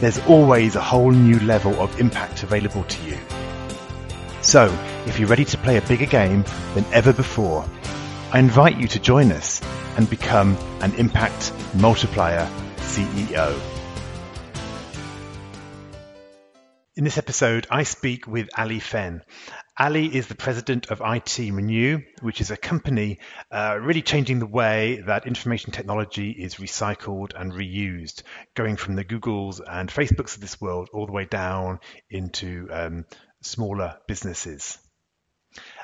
there's always a whole new level of impact available to you. So, if you're ready to play a bigger game than ever before, I invite you to join us and become an impact multiplier CEO. In this episode, I speak with Ali Fenn. Ali is the president of IT Renew, which is a company uh, really changing the way that information technology is recycled and reused, going from the Googles and Facebooks of this world all the way down into um, smaller businesses.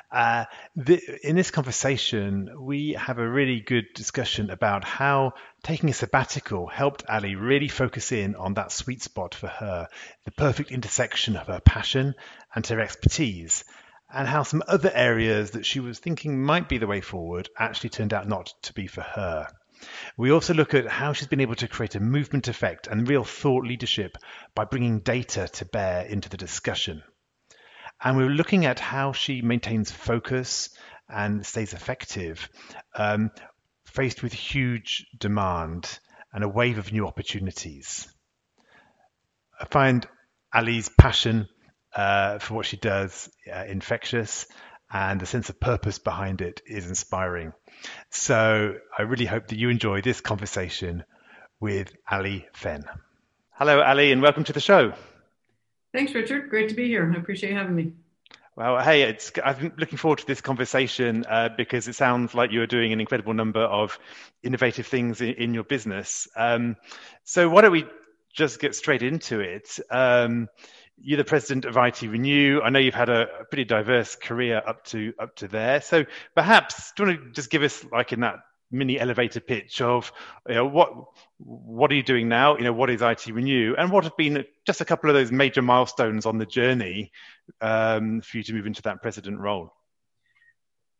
Uh, the, in this conversation, we have a really good discussion about how taking a sabbatical helped Ali really focus in on that sweet spot for her, the perfect intersection of her passion and her expertise, and how some other areas that she was thinking might be the way forward actually turned out not to be for her. We also look at how she's been able to create a movement effect and real thought leadership by bringing data to bear into the discussion. And we are looking at how she maintains focus and stays effective, um, faced with huge demand and a wave of new opportunities. I find Ali's passion uh, for what she does uh, infectious, and the sense of purpose behind it is inspiring. So I really hope that you enjoy this conversation with Ali Fenn. Hello, Ali, and welcome to the show. Thanks, Richard. Great to be here. I appreciate you having me. Well, hey, it's, I'm looking forward to this conversation uh, because it sounds like you're doing an incredible number of innovative things in, in your business. Um, so, why don't we just get straight into it? Um, you're the president of IT Renew. I know you've had a, pretty diverse career up to up to there. So, perhaps do you want to just give us, like in that mini elevator pitch of you know, what what are you doing now? You know, what is IT Renew, and what have been just a couple of those major milestones on the journey um, for you to move into that president role?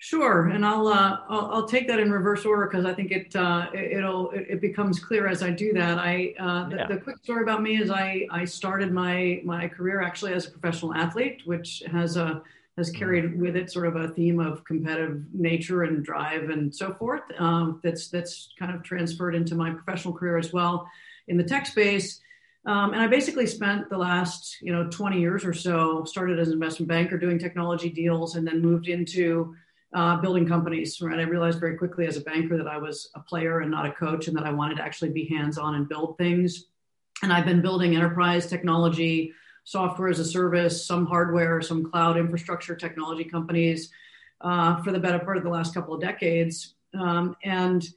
Sure, and I'll uh, I'll, I'll, take that in reverse order because I think it, uh, it will it becomes clear as I do that. I uh, the, yeah. the, quick story about me is I I started my my career actually as a professional athlete, which has a has carried with it sort of a theme of competitive nature and drive and so forth. Um, that's that's kind of transferred into my professional career as well in the tech space. Um, and I basically spent the last you know 20 years or so started as an investment banker doing technology deals and then moved into uh, building companies. Right, I realized very quickly as a banker that I was a player and not a coach, and that I wanted to actually be hands-on and build things. And I've been building enterprise technology software as a service, some hardware, some cloud infrastructure technology companies uh, for the better part of the last couple of decades. Um, and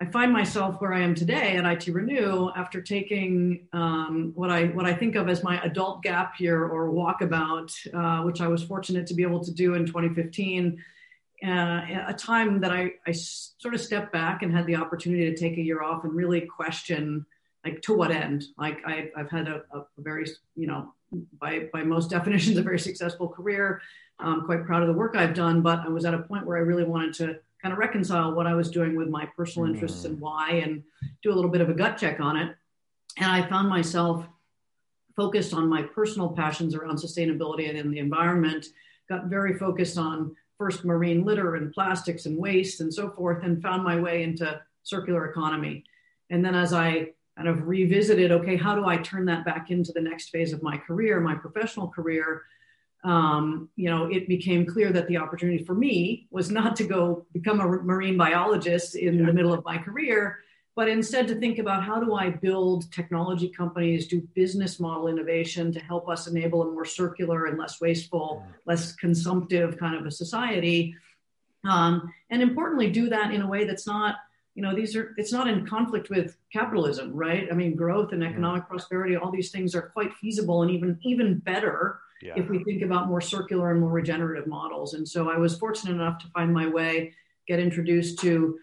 I find myself where I am today at IT Renew after taking um, what I what I think of as my adult gap year or walkabout, uh, which I was fortunate to be able to do in 2015. Uh, a time that I, I sort of stepped back and had the opportunity to take a year off and really question like to what end? Like I, have had a, a, very you know by by most definitions a very successful career. I'm quite proud of the work i've done but i was at a point where i really wanted to kind of reconcile what i was doing with my personal interests and why and do a little bit of a gut check on it. And i found myself focused on my personal passions around sustainability and in the environment got very focused on first marine litter and plastics and waste and so forth and found my way into circular economy and then as i kind of revisited okay how do i turn that back into the next phase of my career my professional career um, you know it became clear that the opportunity for me was not to go become a marine biologist in yeah. the middle of my career but instead to think about how do i build technology companies do business model innovation to help us enable a more circular and less wasteful less consumptive kind of a society um, and importantly do that in a way that's not you know these are it's not in conflict with capitalism right i mean growth and economic mm. prosperity all these things are quite feasible and even even better yeah. if we think about more circular and more regenerative models and so i was fortunate enough to find my way get introduced to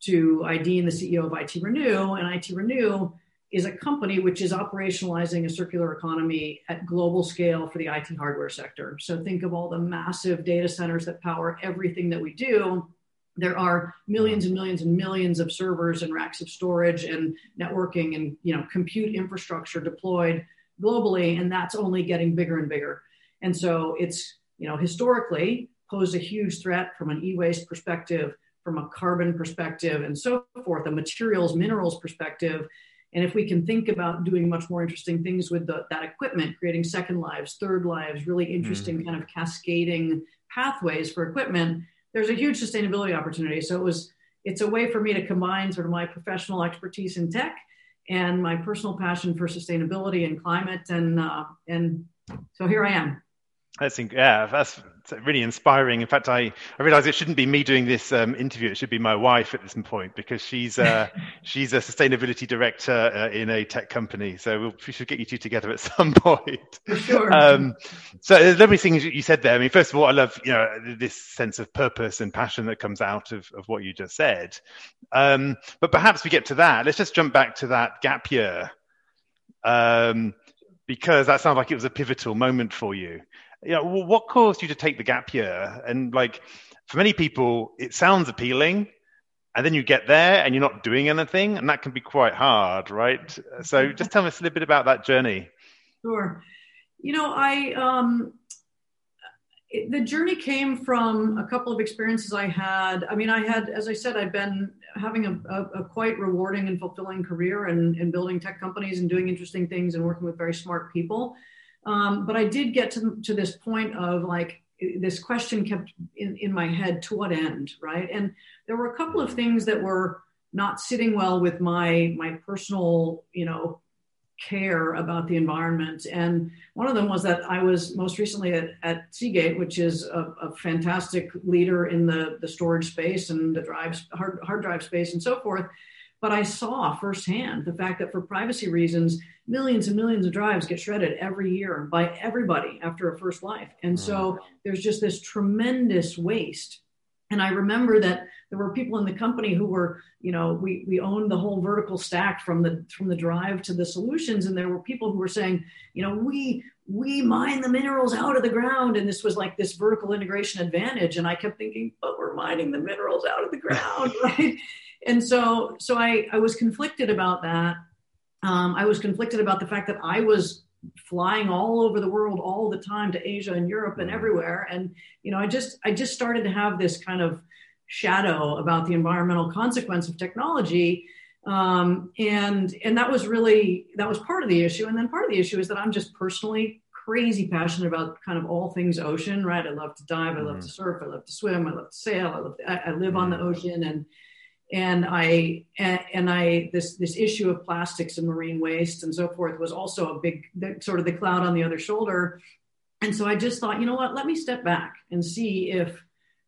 to id and the ceo of IT Renew and IT Renew is a company which is operationalizing a circular economy at global scale for the IT hardware sector. So think of all the massive data centers that power everything that we do. There are millions and millions and millions of servers and racks of storage and networking and you know compute infrastructure deployed globally, and that's only getting bigger and bigger. And so it's you know historically posed a huge threat from an e-waste perspective, from a carbon perspective, and so forth, a materials, minerals perspective. And if we can think about doing much more interesting things with the, that equipment, creating second lives, third lives, really interesting mm. kind of cascading pathways for equipment, there's a huge sustainability opportunity. So it was, it's a way for me to combine sort of my professional expertise in tech and my personal passion for sustainability and climate, and uh, and so here I am. I think, yeah, that's really inspiring. In fact, I, I realize it shouldn't be me doing this um, interview. It should be my wife at this point because she's uh, she's a sustainability director uh, in a tech company. So we'll, we should get you two together at some point. Sure. Um, so there's lovely things you said there. I mean, first of all, I love you know this sense of purpose and passion that comes out of, of what you just said. Um, but perhaps we get to that. Let's just jump back to that gap year um, because that sounds like it was a pivotal moment for you you know, what caused you to take the gap year? And like, for many people, it sounds appealing, and then you get there and you're not doing anything, and that can be quite hard, right? So, just tell us a little bit about that journey. Sure. You know, I um, it, the journey came from a couple of experiences I had. I mean, I had, as I said, I'd been having a, a, a quite rewarding and fulfilling career and in, in building tech companies and doing interesting things and working with very smart people. Um, but I did get to, to this point of like, this question kept in, in my head to what end, right? And there were a couple of things that were not sitting well with my my personal, you know, care about the environment. And one of them was that I was most recently at, at Seagate, which is a, a, fantastic leader in the, the storage space and the drives, hard, hard drive space and so forth. But I saw firsthand the fact that for privacy reasons, millions and millions of drives get shredded every year by everybody after a first life. And so mm. there's just this tremendous waste. And I remember that there were people in the company who were, you know, we we owned the whole vertical stack from the from the drive to the solutions. And there were people who were saying, you know, we we mine the minerals out of the ground. And this was like this vertical integration advantage. And I kept thinking, but we're mining the minerals out of the ground, right? And so so I, I was conflicted about that. Um, I was conflicted about the fact that I was flying all over the world all the time to Asia and Europe and mm-hmm. everywhere. And you know, I just I just started to have this kind of shadow about the environmental consequence of technology. Um, and and that was really that was part of the issue. And then part of the issue is that I'm just personally crazy passionate about kind of all things ocean, right? I love to dive, I love mm. to surf, I love to swim, I love to sail, I love to, I, I live mm. on the mm-hmm. ocean and and I and I this this issue of plastics and marine waste and so forth was also a big sort of the cloud on the other shoulder. And so I just thought, you know what, let me step back and see if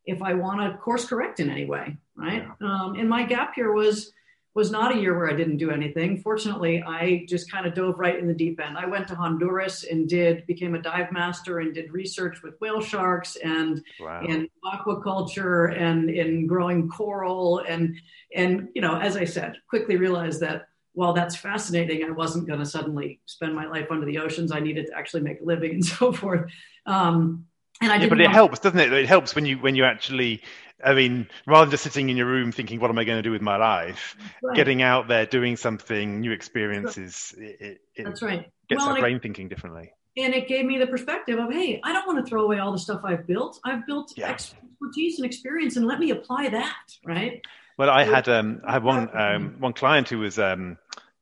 if I want to course correct in any way, right? Yeah. Um, and my gap here was was not a year where I didn't do anything. Fortunately, I just kind of dove right in the deep end. I went to Honduras and did became a dive master and did research with whale sharks and wow. in aquaculture and in growing coral and and you know, as I said, quickly realized that while that's fascinating, I wasn't going to suddenly spend my life under the oceans. I needed to actually make a living and so forth. Um, and I yeah, but it helps, doesn't it? It helps when you when you actually I mean, rather than just sitting in your room thinking, what am I going to do with my life? Right. Getting out there, doing something, new experiences, it, it That's right. gets well, our brain it, thinking differently. And it gave me the perspective of, hey, I don't want to throw away all the stuff I've built. I've built yeah. expertise and experience, and let me apply that, right? Well, I had um, I had one um, one client who was um,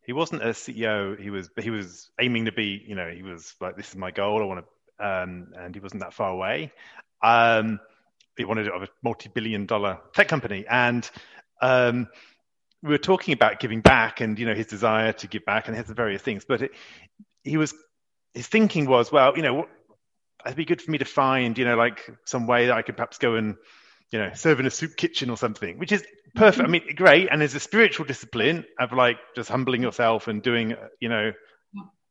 he wasn't a CEO. He was he was aiming to be. You know, he was like, this is my goal. I want to, um, and he wasn't that far away. Um, he wanted it of a multi-billion dollar tech company. And um, we were talking about giving back and you know his desire to give back and his various things. But it, he was his thinking was well you know it'd be good for me to find you know like some way that i could perhaps go and you know serve in a soup kitchen or something which is perfect. I mean great. And there's a spiritual discipline of like just humbling yourself and doing you know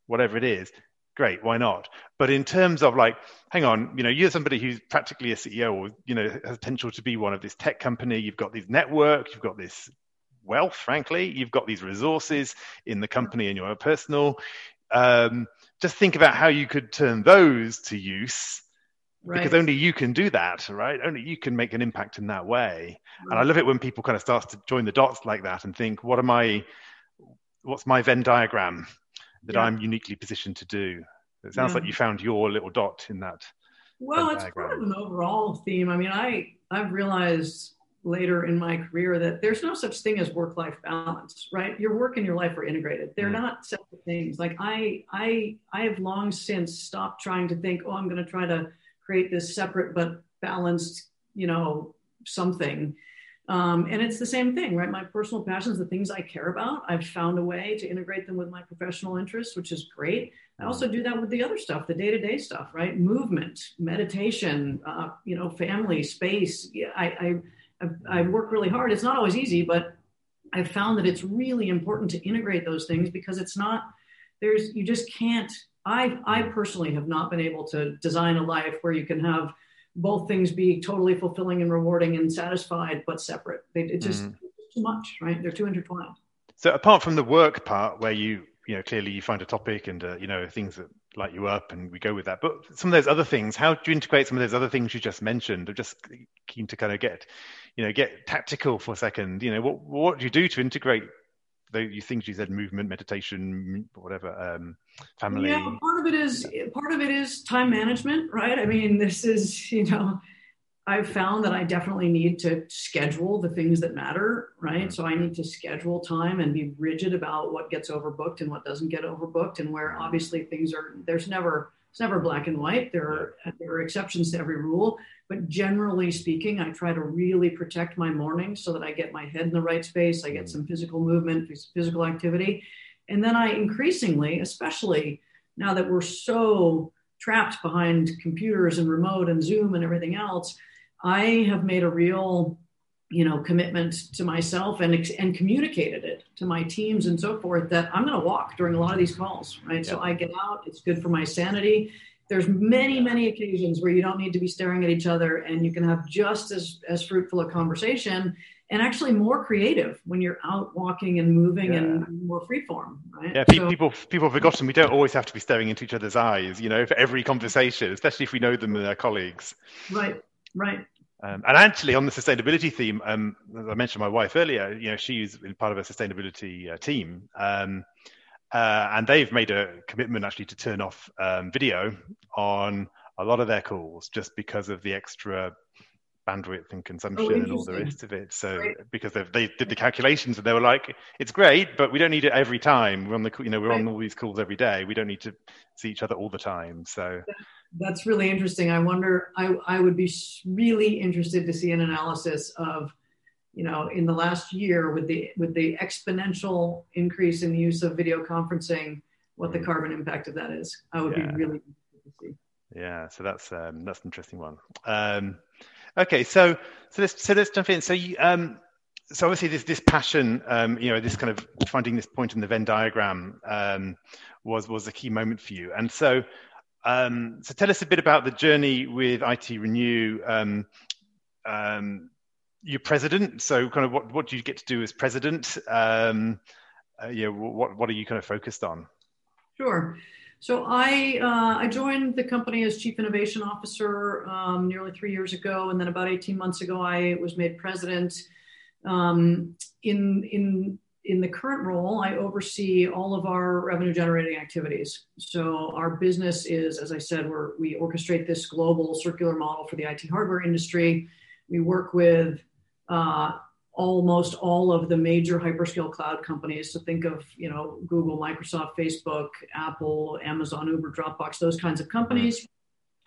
whatever it is great, why not? But in terms of like, hang on, you know, you're somebody who's practically a CEO or, you know, has potential to be one of this tech company. You've got this network, you've got this wealth, frankly. You've got these resources in the company and your personal. Um, just think about how you could turn those to use right. because only you can do that, right? Only you can make an impact in that way. Right. And I love it when people kind of start to join the dots like that and think, what am I, what's my Venn diagram that yeah. I'm uniquely positioned to do? It sounds yeah. like you found your little dot in that. Well, it's part of an overall theme. I mean, I I've realized later in my career that there's no such thing as work-life balance, right? Your work and your life are integrated. They're mm. not separate things. Like I I I have long since stopped trying to think, oh, I'm going to try to create this separate but balanced, you know, something. Um, and it's the same thing, right? My personal passions, the things I care about, I've found a way to integrate them with my professional interests, which is great. I also do that with the other stuff, the day-to-day stuff, right? Movement, meditation, uh, you know, family, space. Yeah, I, I, I work really hard. It's not always easy, but I've found that it's really important to integrate those things because it's not. There's you just can't I, I personally have not been able to design a life where you can have both things be totally fulfilling and rewarding and satisfied, but separate. They, it just mm. too much, right? They're too intertwined. So apart from the work part, where you you know clearly you find a topic and uh, you know things that light you up, and we go with that. But some of those other things, how do you integrate some of those other things you just mentioned? I'm just keen to kind of get you know get tactical for a second. You know what what do you do to integrate the things you said movement meditation whatever um, family. Yeah part of it is part of it is time management right? I mean this is you know i've found that i definitely need to schedule the things that matter right? Mm-hmm. so i need to schedule time and be rigid about what gets overbooked and what doesn't get overbooked and where obviously things are there's never it's never black and white. There are there are exceptions to every rule but generally speaking, I try to really protect my mornings so that I get my head in the right space, I get mm. some physical movement, physical activity. And then I increasingly, especially now that we're so trapped behind computers and remote and Zoom and everything else, I have made a real you know commitment to myself and and communicated it to my teams and so forth that I'm going to walk during a lot of these calls right so I get out it's good for my sanity there's many many occasions where you don't need to be staring at each other and you can have just as as fruitful a conversation and actually more creative when you're out walking and moving yeah. and more freeform right? Yeah so, people people have forgotten we don't always have to be staring into each other's eyes you know for every conversation especially if we know them and their colleagues. Right right. Um, and actually, on the sustainability theme, um, as I mentioned my wife earlier, you know, she's part of a sustainability uh, team, um, uh, and they've made a commitment actually to turn off um, video on a lot of their calls just because of the extra bandwidth and consumption oh, and all the rest of it. So right. because they did the calculations and they were like, it's great, but we don't need it every time. We're on the you know we're right. on all these calls every day. We don't need to see each other all the time. So that's really interesting. I wonder. I I would be really interested to see an analysis of you know, in the last year with the with the exponential increase in the use of video conferencing, what the mm. carbon impact of that is. I would yeah. be really interested to see. Yeah, so that's um, that's an interesting one. Um, okay, so so let's so let's jump in. So you um, so obviously this this passion, um, you know, this kind of finding this point in the Venn diagram um, was was a key moment for you. And so um, so tell us a bit about the journey with IT Renew. Um, um, you're president, so kind of what, what do you get to do as president? Um, uh, yeah, what what are you kind of focused on? Sure. So I uh, I joined the company as chief innovation officer um, nearly three years ago, and then about 18 months ago I was made president. Um, in in in the current role, I oversee all of our revenue generating activities. So our business is, as I said, we're, we orchestrate this global circular model for the IT hardware industry. We work with uh, almost all of the major hyperscale cloud companies. So think of you know Google, Microsoft, Facebook, Apple, Amazon, Uber, Dropbox, those kinds of companies.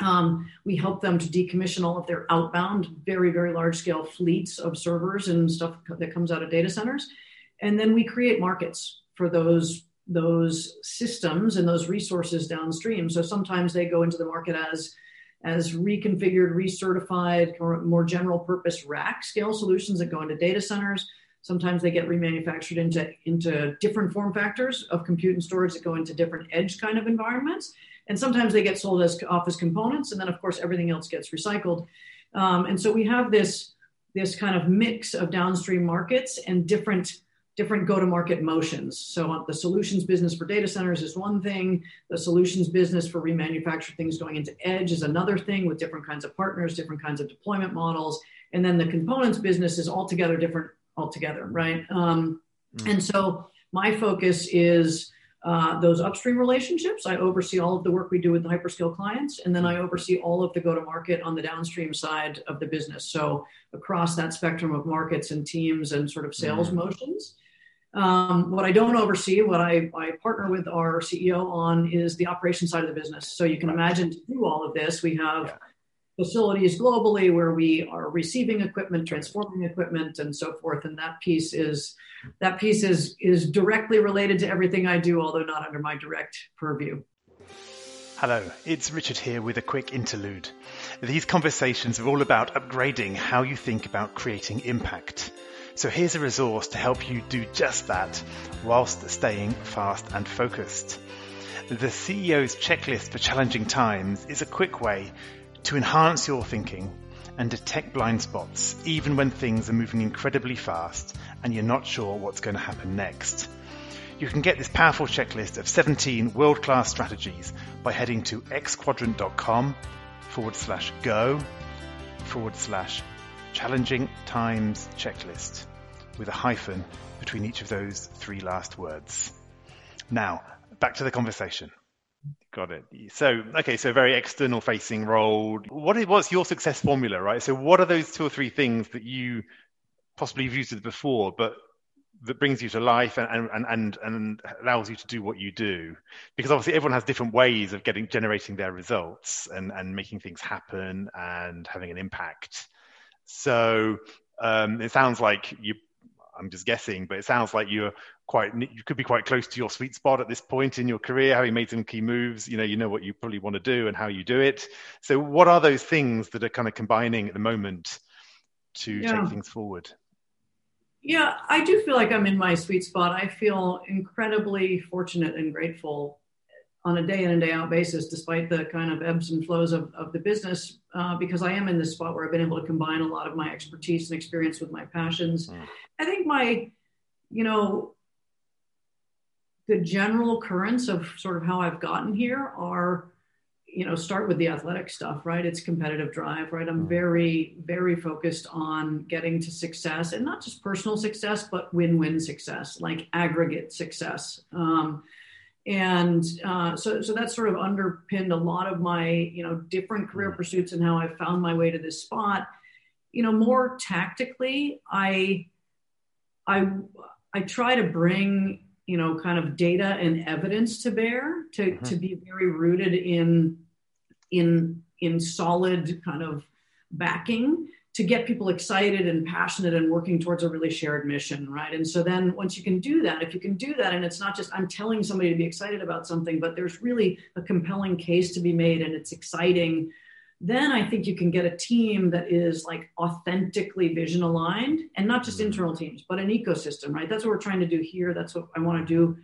Um, we help them to decommission all of their outbound, very very large scale fleets of servers and stuff that comes out of data centers, and then we create markets for those those systems and those resources downstream. So sometimes they go into the market as as reconfigured, recertified, more general purpose rack scale solutions that go into data centers. Sometimes they get remanufactured into, into different form factors of compute and storage that go into different edge kind of environments. And sometimes they get sold as office components. And then, of course, everything else gets recycled. Um, and so we have this, this kind of mix of downstream markets and different different go-to-market motions. So the solutions business for data centers is one thing. The solutions business for remanufactured things going into edge is another thing with different kinds of partners, different kinds of deployment models. And then the components business is altogether different altogether, right? Um, mm. And so my focus is uh, those upstream relationships. I oversee all of the work we do with the hyperscale clients, and then I oversee all of the go to market on the downstream side of the business. So across that spectrum of markets and teams and sort of sales mm. motions. Um, what I don't oversee, what I, I, partner with our CEO on, is the operation side of the business. So you can imagine to do all of this, we have yeah. facilities globally where we are receiving equipment, transforming equipment, and so forth. And that piece is that piece is is directly related to everything I do, although not under my direct purview. Hello, it's Richard here with a quick interlude. These conversations are all about upgrading how you think about creating impact. So here's a resource to help you do just that whilst staying fast and focused. The CXO's checklist for challenging times is a quick way to enhance your thinking and detect blind spots even when things are moving incredibly fast and you're not sure what's going to happen next. You can get this powerful checklist of 17 world-class strategies by heading to xquadrant.com forward slash go forward slash challenging times checklist with a hyphen between each of those three last words. Now, back to the conversation. Got it. So, okay, so very external facing role. What is, what's your success formula, right? So, what are those two or three things that you possibly used before, but that brings you to life and, and, and, and allows you to do what you do? Because obviously, everyone has different ways of getting generating their results and, and making things happen and having an impact. So, um, it sounds like you I'm just guessing, but it sounds like you're quite you could be quite close to your sweet spot at this point in your career, having made some key moves. You know, you know what you probably want to do and how you do it. So, what are those things that are kind of combining at the moment to yeah. take things forward? Yeah, I do feel like I'm in my sweet spot. I feel incredibly fortunate and grateful on a day in and day out basis, despite the kind of ebbs and flows of, of the business, uh, because I am in this spot where I've been able to combine a lot of my expertise and experience with my passions. Mm. I think my, you know, the general currents of sort of how I've gotten here are, you know, start with the athletic stuff, right? It's competitive drive, right? I'm mm. very, very focused on getting to success and not just personal success, but win win success, like aggregate success. Um, and uh, so so that sort of underpinned a lot of my you know different career mm. pursuits and how I found my way to this spot. You know, more tactically, I I I try to bring you know kind of data and evidence to bear to mm-hmm. to be very rooted in in in solid kind of backing to get people excited and passionate and working towards a really shared mission, right? And so then once you can do that, if you can do that, and it's not just I'm telling somebody to be excited about something, but there's really a compelling case to be made and it's exciting, then I think you can get a team that is like authentically vision aligned and not just mm-hmm. internal teams, but an ecosystem, right? That's what we're trying to do here. That's what I want to do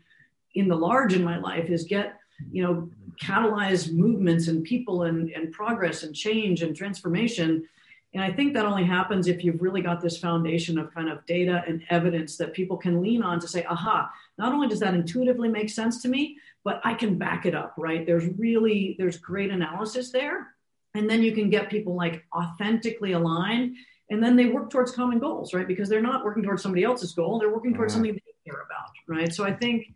in the large in my life is get you know catalyze movements and people and, and progress and change and transformation and I think that only happens if you've really got this foundation of kind of data and evidence that people can lean on to say, aha, not only does that intuitively make sense to me, but I can back it up, right? There's really, there's great analysis there. And then you can get people like authentically aligned and then they work towards common goals, right? Because they're not working towards somebody else's goal, they're working towards mm-hmm. something they care about, right? So I think,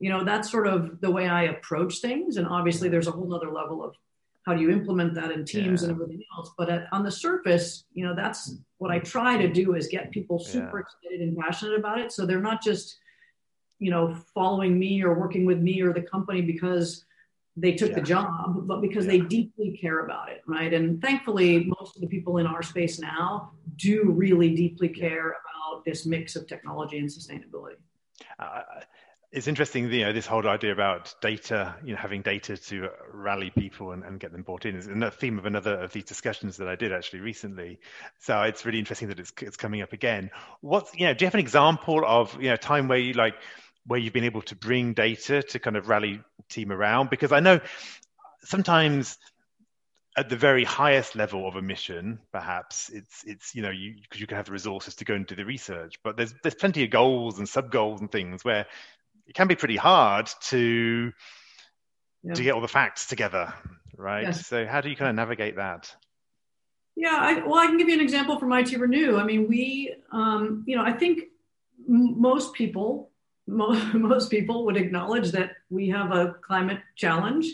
you know, that's sort of the way I approach things. And obviously there's a whole other level of how do you implement that in teams yeah. and everything else but at, on the surface you know that's what i try to do is get people super yeah. excited and passionate about it so they're not just you know following me or working with me or the company because they took yeah. the job but because they deeply care about it right and thankfully most of the people in our space now do really deeply care about this mix of technology and sustainability uh, it's interesting, you know, this whole idea about data, you know, having data to rally people and, and get them bought in is a theme of another of these discussions that I did actually recently. So it's really interesting that it's it's coming up again. What's, you know, do you have an example of, you know, time where you like where you've been able to bring data to kind of rally team around? Because I know sometimes at the very highest level of a mission, perhaps it's it's you know you because you can have the resources to go and do the research, but there's there's plenty of goals and sub goals and things where it can be pretty hard to yeah. to get all the facts together, right? Yes. So how do you kind of navigate that? Yeah, I, well, I can give you an example from IT Renew. I mean, we, um, you know, I think m- most people, mo- most people would acknowledge that we have a climate challenge,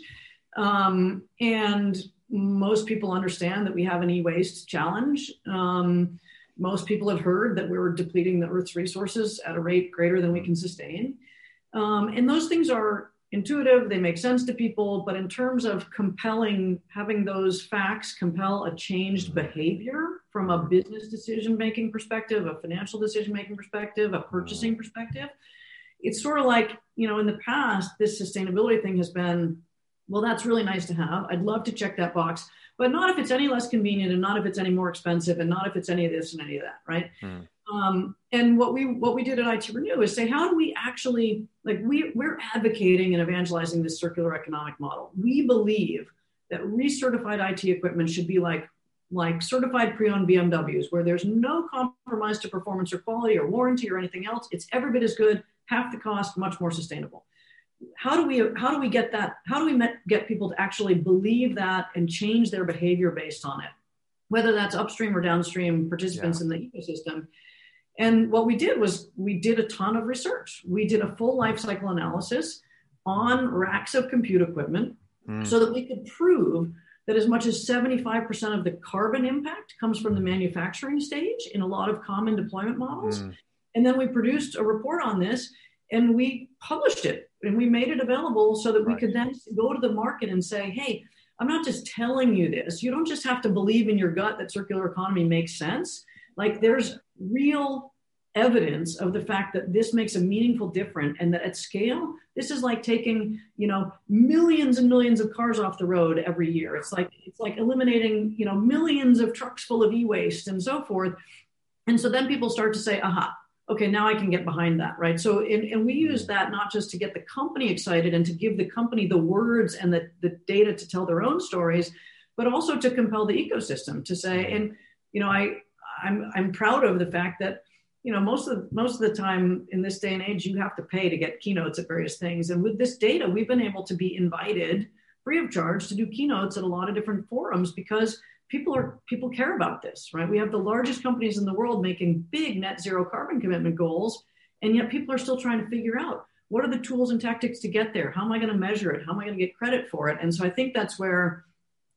um, and most people understand that we have an e-waste challenge. Um, most people have heard that we're depleting the Earth's resources at a rate greater than we can sustain. Um, and those things are intuitive, they make sense to people, but in terms of compelling, having those facts compel a changed behavior from a business decision making perspective, a financial decision making perspective, a purchasing perspective, it's sort of like, you know, in the past, this sustainability thing has been well, that's really nice to have. I'd love to check that box, but not if it's any less convenient and not if it's any more expensive and not if it's any of this and any of that, right? Mm. Um, and what we what we did at IT Renew is say, how do we actually like we we're advocating and evangelizing this circular economic model. We believe that recertified IT equipment should be like like certified pre-owned BMWs, where there's no compromise to performance or quality or warranty or anything else. It's every bit as good, half the cost, much more sustainable how do we how do we get that how do we met, get people to actually believe that and change their behavior based on it whether that's upstream or downstream participants yeah. in the ecosystem and what we did was we did a ton of research. We did a full life cycle analysis on racks of compute equipment mm. so that we could prove that as much as 75% of the carbon impact comes from the manufacturing stage in a lot of common deployment models. Mm. and then we produced a report on this and we published it and we made it available so that we could then go to the market and say hey i'm not just telling you this. You don't just have to believe in your gut that circular economy makes sense like there's real evidence of the fact that this makes a meaningful difference and that at scale this is like taking you know millions and millions of cars off the road every year. It's like it's like eliminating you know millions of trucks full of e-waste and so forth. And so then people start to say aha okay, now I can get behind that, right? So, and, and we use that not just to get the company excited and to give the company the words and the, the data to tell their own stories, but also to compel the ecosystem to say, mm-hmm. and you know, I I'm I'm proud of the fact that you know most of most of the time in this day and age you have to pay to get keynotes at various things, and with this data, we've been able to be invited free of charge to do keynotes at a lot of different forums because people are people care about this, right? We have the largest companies in the world making big net zero carbon commitment goals, and yet people are still trying to figure out what are the tools and tactics to get there? How am I going to measure it? How am I going to get credit for it? And so I think that's where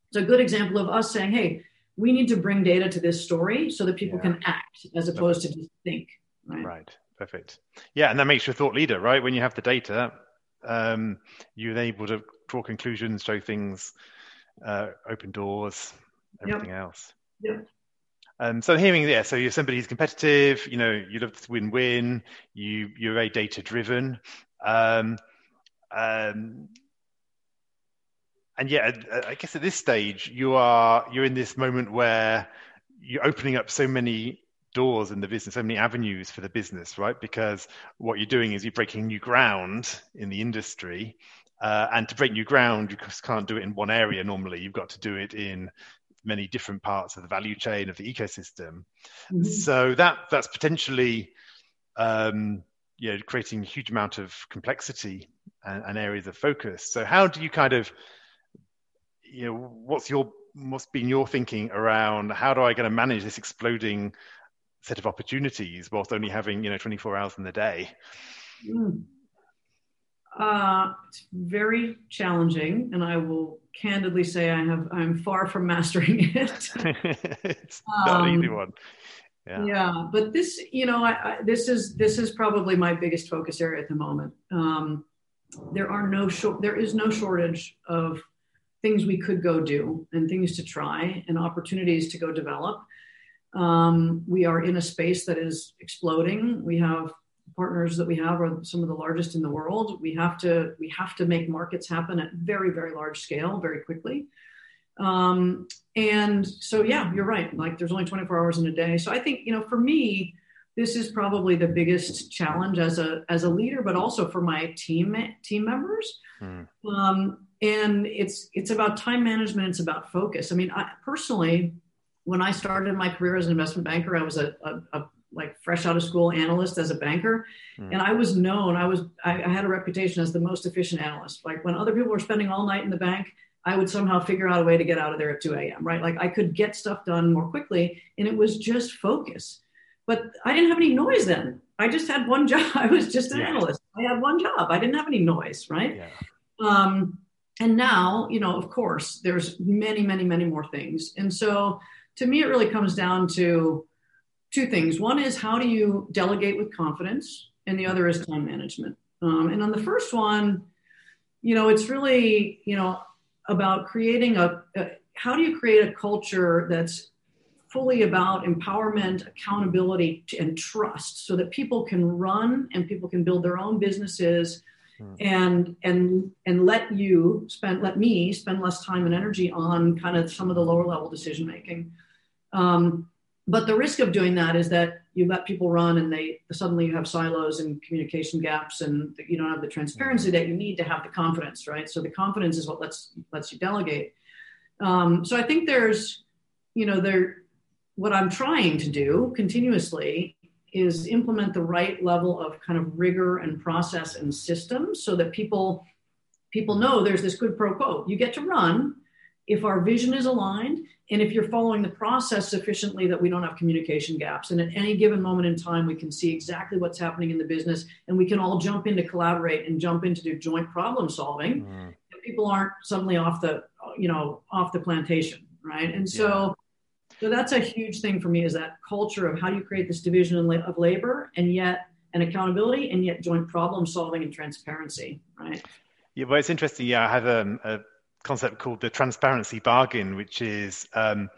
it's a good example of us saying, hey, we need to bring data to this story so that people yeah. can act as opposed to just think. Right? right. Perfect. Yeah, and that makes you a thought leader, right? When you have the data, um, you're able to draw conclusions, show things, uh, open doors, everything yep. else. Yeah. Um, so hearing yeah, so you're somebody who's competitive. You know, you love to win-win. You you're very data-driven. Um, um, and yeah, I guess at this stage you are you're in this moment where you're opening up so many doors in the business, so many avenues for the business, right? Because what you're doing is you're breaking new ground in the industry. Uh, and to break new ground, you just can't do it in one area normally. You've got to do it in many different parts of the value chain of the ecosystem. Mm-hmm. So that that's potentially um, you know, creating a huge amount of complexity and, and, areas of focus. So how do you kind of you know what's your what's been your thinking around how do I going to manage this exploding set of opportunities whilst only having you know 24 hours in the day? Mm. Uh, it's very challenging, and I will candidly say I have I'm far from mastering it. it's not um, an easy one. Yeah. yeah, but this, you know, I, I, this is this is probably my biggest focus area at the moment. Um, there are no short, there is no shortage of things we could go do and things to try and opportunities to go develop. Um, we are in a space that is exploding. We have partners that we have are some of the largest in the world. We have to we have to make markets happen at very very large scale very quickly. Um, and so yeah, you're right. Like there's only 24 hours in a day. So I think you know for me, this is probably the biggest challenge as a as a leader, but also for my team team members. Mm. Um, and it's it's about time management it's about focus. I mean I, personally when i started my career as an investment banker i was a, a, a like fresh out of school analyst as a banker. Mm. and i was known i was I, I, had a reputation as the most efficient analyst. Like when other people were spending all night in the bank i would somehow figure out a way to get out of there at 2 a.m right? Like i could get stuff done more quickly and it was just focus. But i didn't have any noise then. I just had one job. I was just an yeah. analyst. I had one job. I didn't have any noise right? Yeah. um, and now you know of course there's many many many more things. And so to me it really comes down to two things. One is how do you delegate with confidence? And the other is time management. Um, and on the first one you know it's really you know about creating a, a how do you create a culture that's fully about empowerment accountability and trust so that people can run and people can build their own businesses Hmm. and and and let you spend let me spend less time and energy on kind of some of the lower level decision making. Um, but the risk of doing that is that you let people run and they suddenly you have silos and communication gaps and you don't have the transparency that you need to have the confidence right? So the confidence is what lets lets you delegate. Um, so i think there's you know there what i'm trying to do continuously is implement the right level of kind of rigor and process and systems so that people people know there's this quid pro quo. You get to run if our vision is aligned and if you're following the process sufficiently that we don't have communication gaps. And at any given moment in time, we can see exactly what's happening in the business and we can all jump in to collaborate and jump in to do joint problem solving. Mm. People aren't suddenly off the, you know, off the plantation, right? And so so that's a huge thing for me is that culture of how do you create this division of labor and yet and accountability and yet joint problem solving and transparency, right? Yeah, well, it's interesting. Yeah, I have a, a concept called the transparency bargain, which is um,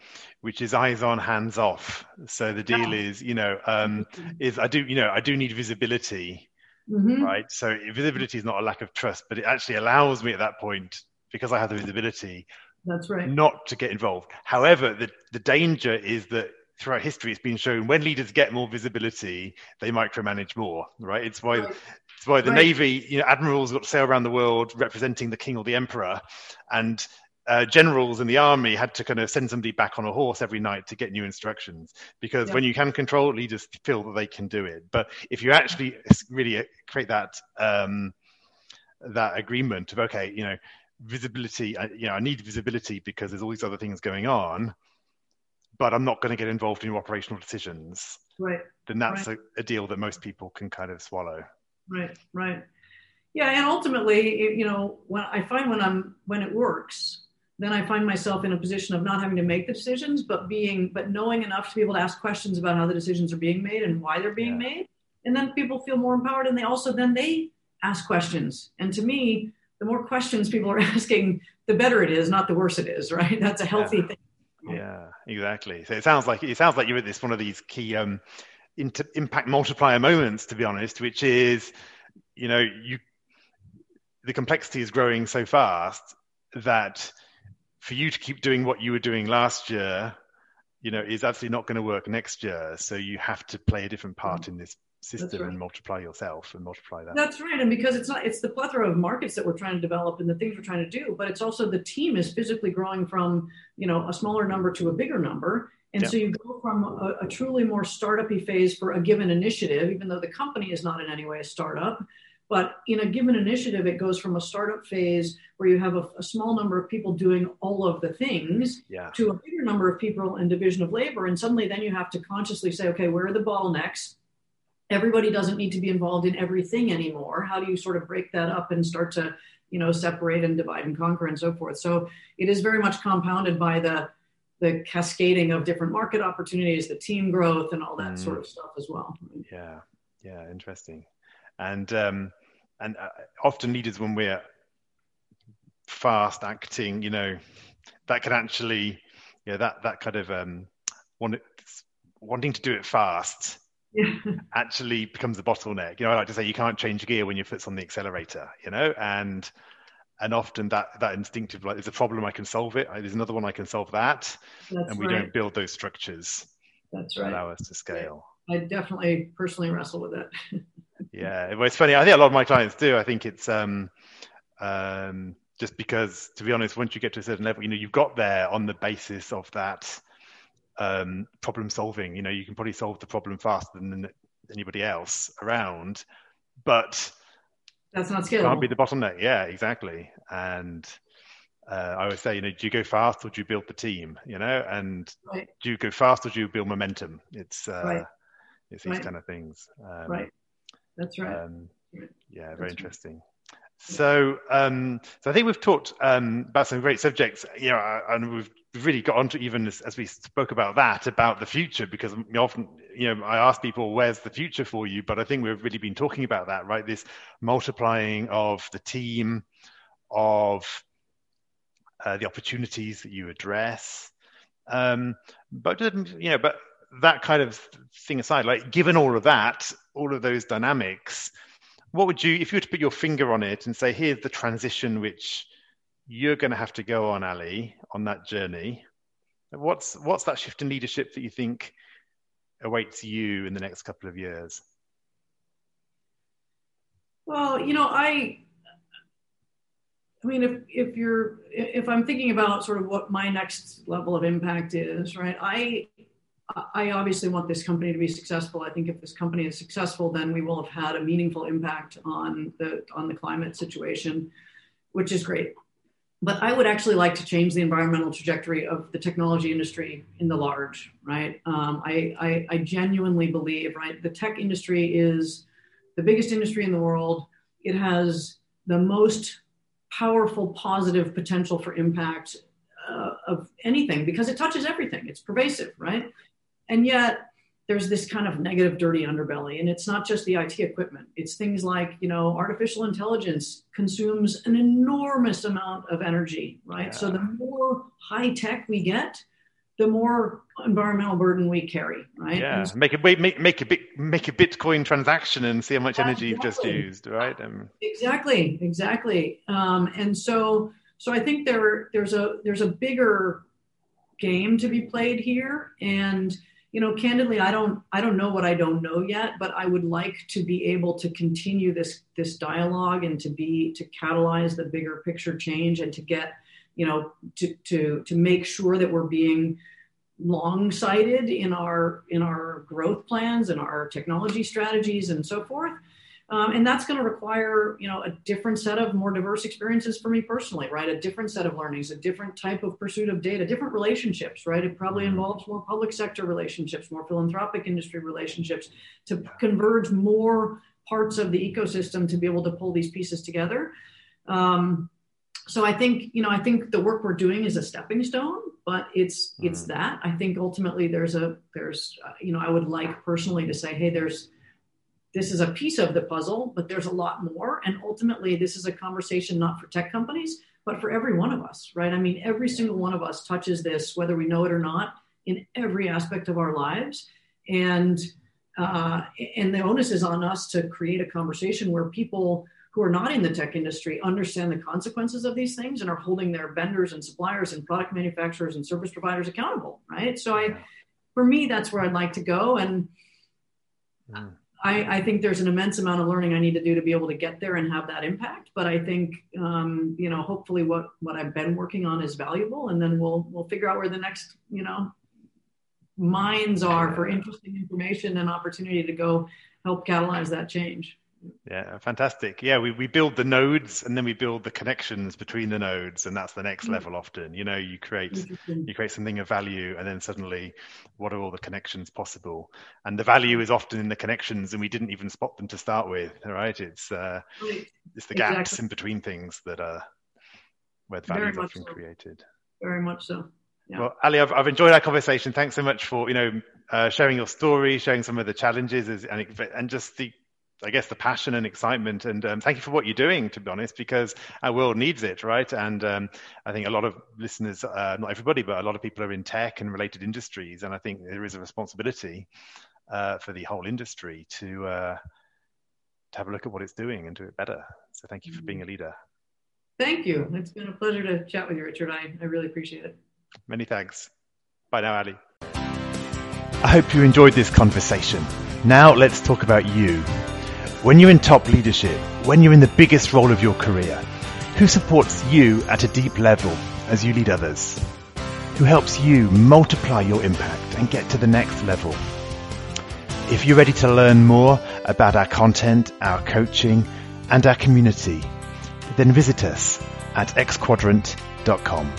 which is eyes on, hands off. So the deal yeah. is, you know, um, is I do, you know, I do need visibility, mm-hmm. right? So visibility is not a lack of trust, but it actually allows me at that point because I have the visibility that's right. Not to get involved. However, the, the danger is that throughout history it's been shown when leaders get more visibility, they micromanage more, right? It's why right. it's why the right. Navy, you know, admirals got to sail around the world representing the king or the emperor, and uh, generals in the army had to kind of send somebody back on a horse every night to get new instructions because yeah. when you can control leaders feel that they can do it but if you actually really create that um, that agreement of okay you know visibility. I, you know, I need visibility because there's all these other things going on, but I'm not going to get involved in your operational decisions. Right. Then that's right. a, a, deal that most people can kind of swallow. Right. Right. Yeah, and ultimately, you know, when I find when I'm when it works, then I find myself in a position of not having to make the decisions, but being but knowing enough to be able to ask questions about how the decisions are being made and why they're being yeah. made, and then people feel more empowered, and they also then they ask questions. And to me, the more questions people are asking, the better it is, not the worse it is, right? That's a healthy yeah. thing. Yeah, exactly. So it sounds like it sounds like you're at this one of these key um, inter- impact multiplier moments, to be honest, which is, you know, you the complexity is growing so fast that for you to keep doing what you were doing last year, you know, is absolutely not going to work next year. So you have to play a different part mm-hmm. in this system right. and multiply yourself and multiply that. That's right. And because it's not, it's the plethora of markets that we're trying to develop and the things we're trying to do, but it's also the team is physically growing from, you know, a smaller number to a bigger number. And yeah. so you go from a, a truly more startupy phase for a given initiative, even though the company is not in any way a startup. But in a given initiative, it goes from a startup phase where you have a, a small number of people doing all of the things yeah. to a bigger number of people in division of labor. And suddenly then you have to consciously say, okay, where are the bottlenecks? Everybody doesn't need to be involved in everything anymore. How do you sort of break that up and start to you know separate and divide and conquer and so forth? So it is very much compounded by the the cascading of different market opportunities the team growth and all that mm. sort of stuff as well. Yeah. Yeah interesting. And um and uh, often leaders when we're fast acting you know that can actually yeah that that kind of um want, wanting to do it fast actually becomes the bottleneck. You know, I like to say you can't change gear when your foot's on the accelerator, you know, and and often that that instinctive like there's a problem I can solve it. There's another one I can solve that, That's and we right. don't build those structures. That's right. Allow us to scale. I definitely personally wrestle with it. yeah, well, it's funny. I think a lot of my clients do. I think it's um, um, just because, to be honest, once you get to a certain level, you know, you've got there on the basis of that um, problem solving. You know, you can probably solve the problem faster than anybody else around, but that's not scalable. Can't be the bottleneck. Yeah, exactly. And uh, I would say, you know, do you go fast or do you build the team? You know, and right. do you go fast or do you build momentum? It's uh, right. it's these right. kind of things. Um, right. That's right. Um, yeah, very That's interesting. So, um, so I think we've talked um, about some great subjects, you know, and we've really got onto even as, as, we spoke about that about the future because often, you know, I ask people, "Where's the future for you?" But I think we've really been talking about that, right? This multiplying of the team, of uh, the opportunities that you address, um, but you know, but that kind of thing aside, like given all of that, all of those dynamics what would you, if you were to put your finger on it and say, here's the transition which you're going to have to go on, Ali, on that journey. What's what's that shift in leadership that you think awaits you in the next couple of years? Well, you know, I I mean, if if you're if I'm thinking about sort of what my next level of impact is, right? I I obviously want this company to be successful. I think if this company is successful, then we will have had a meaningful impact on the on the climate situation, which is great. But I would actually like to change the environmental trajectory of the technology industry in the large, right? Um, I, I, I genuinely believe, right, the tech industry is the biggest industry in the world. It has the most powerful positive potential for impact uh, of anything because it touches everything. It's pervasive, right? And yet there's this kind of negative, dirty underbelly. And it's not just the IT equipment. It's things like, you know, artificial intelligence consumes an enormous amount of energy, right? Yeah. So the more high tech we get, the more environmental burden we carry, right? Yeah, so, make a make make a bit make a Bitcoin transaction and see how much energy you've just used, right? Um, exactly, exactly. Um, and so so I think there there's a there's a bigger game to be played here, and you know candidly i don't i don't know what i don't know yet but i would like to be able to continue this this dialogue and to be to catalyze the bigger picture change and to get you know to to to make sure that we're being long sighted in our in our growth plans and our technology strategies and so forth um, and that's going to require, you know, a different set of more diverse experiences for me personally, right? A different set of learnings, a different type of pursuit of data, different relationships, right? It probably mm-hmm. involves more public sector relationships, more philanthropic industry relationships to converge more parts of the ecosystem to be able to pull these pieces together. Um, so I think, you know, I think the work we're doing is a stepping stone, but it's it's mm-hmm. that. I think ultimately there's a there's uh, you know I would like personally to say, hey, there's this is a piece of the puzzle, but there's a lot more. And ultimately, this is a conversation not for tech companies, but for every one of us, right? I mean, every single one of us touches this, whether we know it or not, in every aspect of our lives. And uh, and the onus is on us to create a conversation where people who are not in the tech industry understand the consequences of these things and are holding their vendors and suppliers and product manufacturers and service providers accountable, right? So I, for me, that's where I'd like to go. And mm. I, I, think there's an immense amount of learning I need to do to be able to get there and have that impact. But I think, um, you know, hopefully what, what I've been working on is valuable, and then we'll we'll figure out where the next, you know, minds are for interesting information and opportunity to go help catalyze that change. Yeah, fantastic. Yeah, we, we build the nodes and then we build the connections between the nodes, and that's the next mm-hmm. level often. You know, you create you create something of value and then suddenly what are all the connections possible? And the value is often in the connections and we didn't even spot them to start with, right? It's uh it's the gaps exactly. in between things that are where the value is often so. created. Very much so. Yeah. Well, Ali, I've, I've enjoyed our conversation. Thanks so much for you know uh, sharing your story, sharing some of the challenges, and, and just the I guess the passion and excitement. And um, thank you for what you're doing, to be honest, because our world needs it, right? And um, I think a lot of listeners, uh, not everybody, but a lot of people are in tech and related industries, and I think there is a responsibility uh, for the whole industry to uh, to have a look at what it's doing and do it better. So thank you for being a leader. Thank you. It's been a pleasure to chat with you, Richard. I, I really appreciate it. Many thanks. Bye now, Ali. I hope you enjoyed this conversation. Now let's talk about you. When you're in top leadership, when you're in the biggest role of your career, who supports you at a deep level as you lead others, who helps you multiply your impact and get to the next level. If you're ready to learn more about our content, our coaching, and our community, then visit us at xquadrant.com.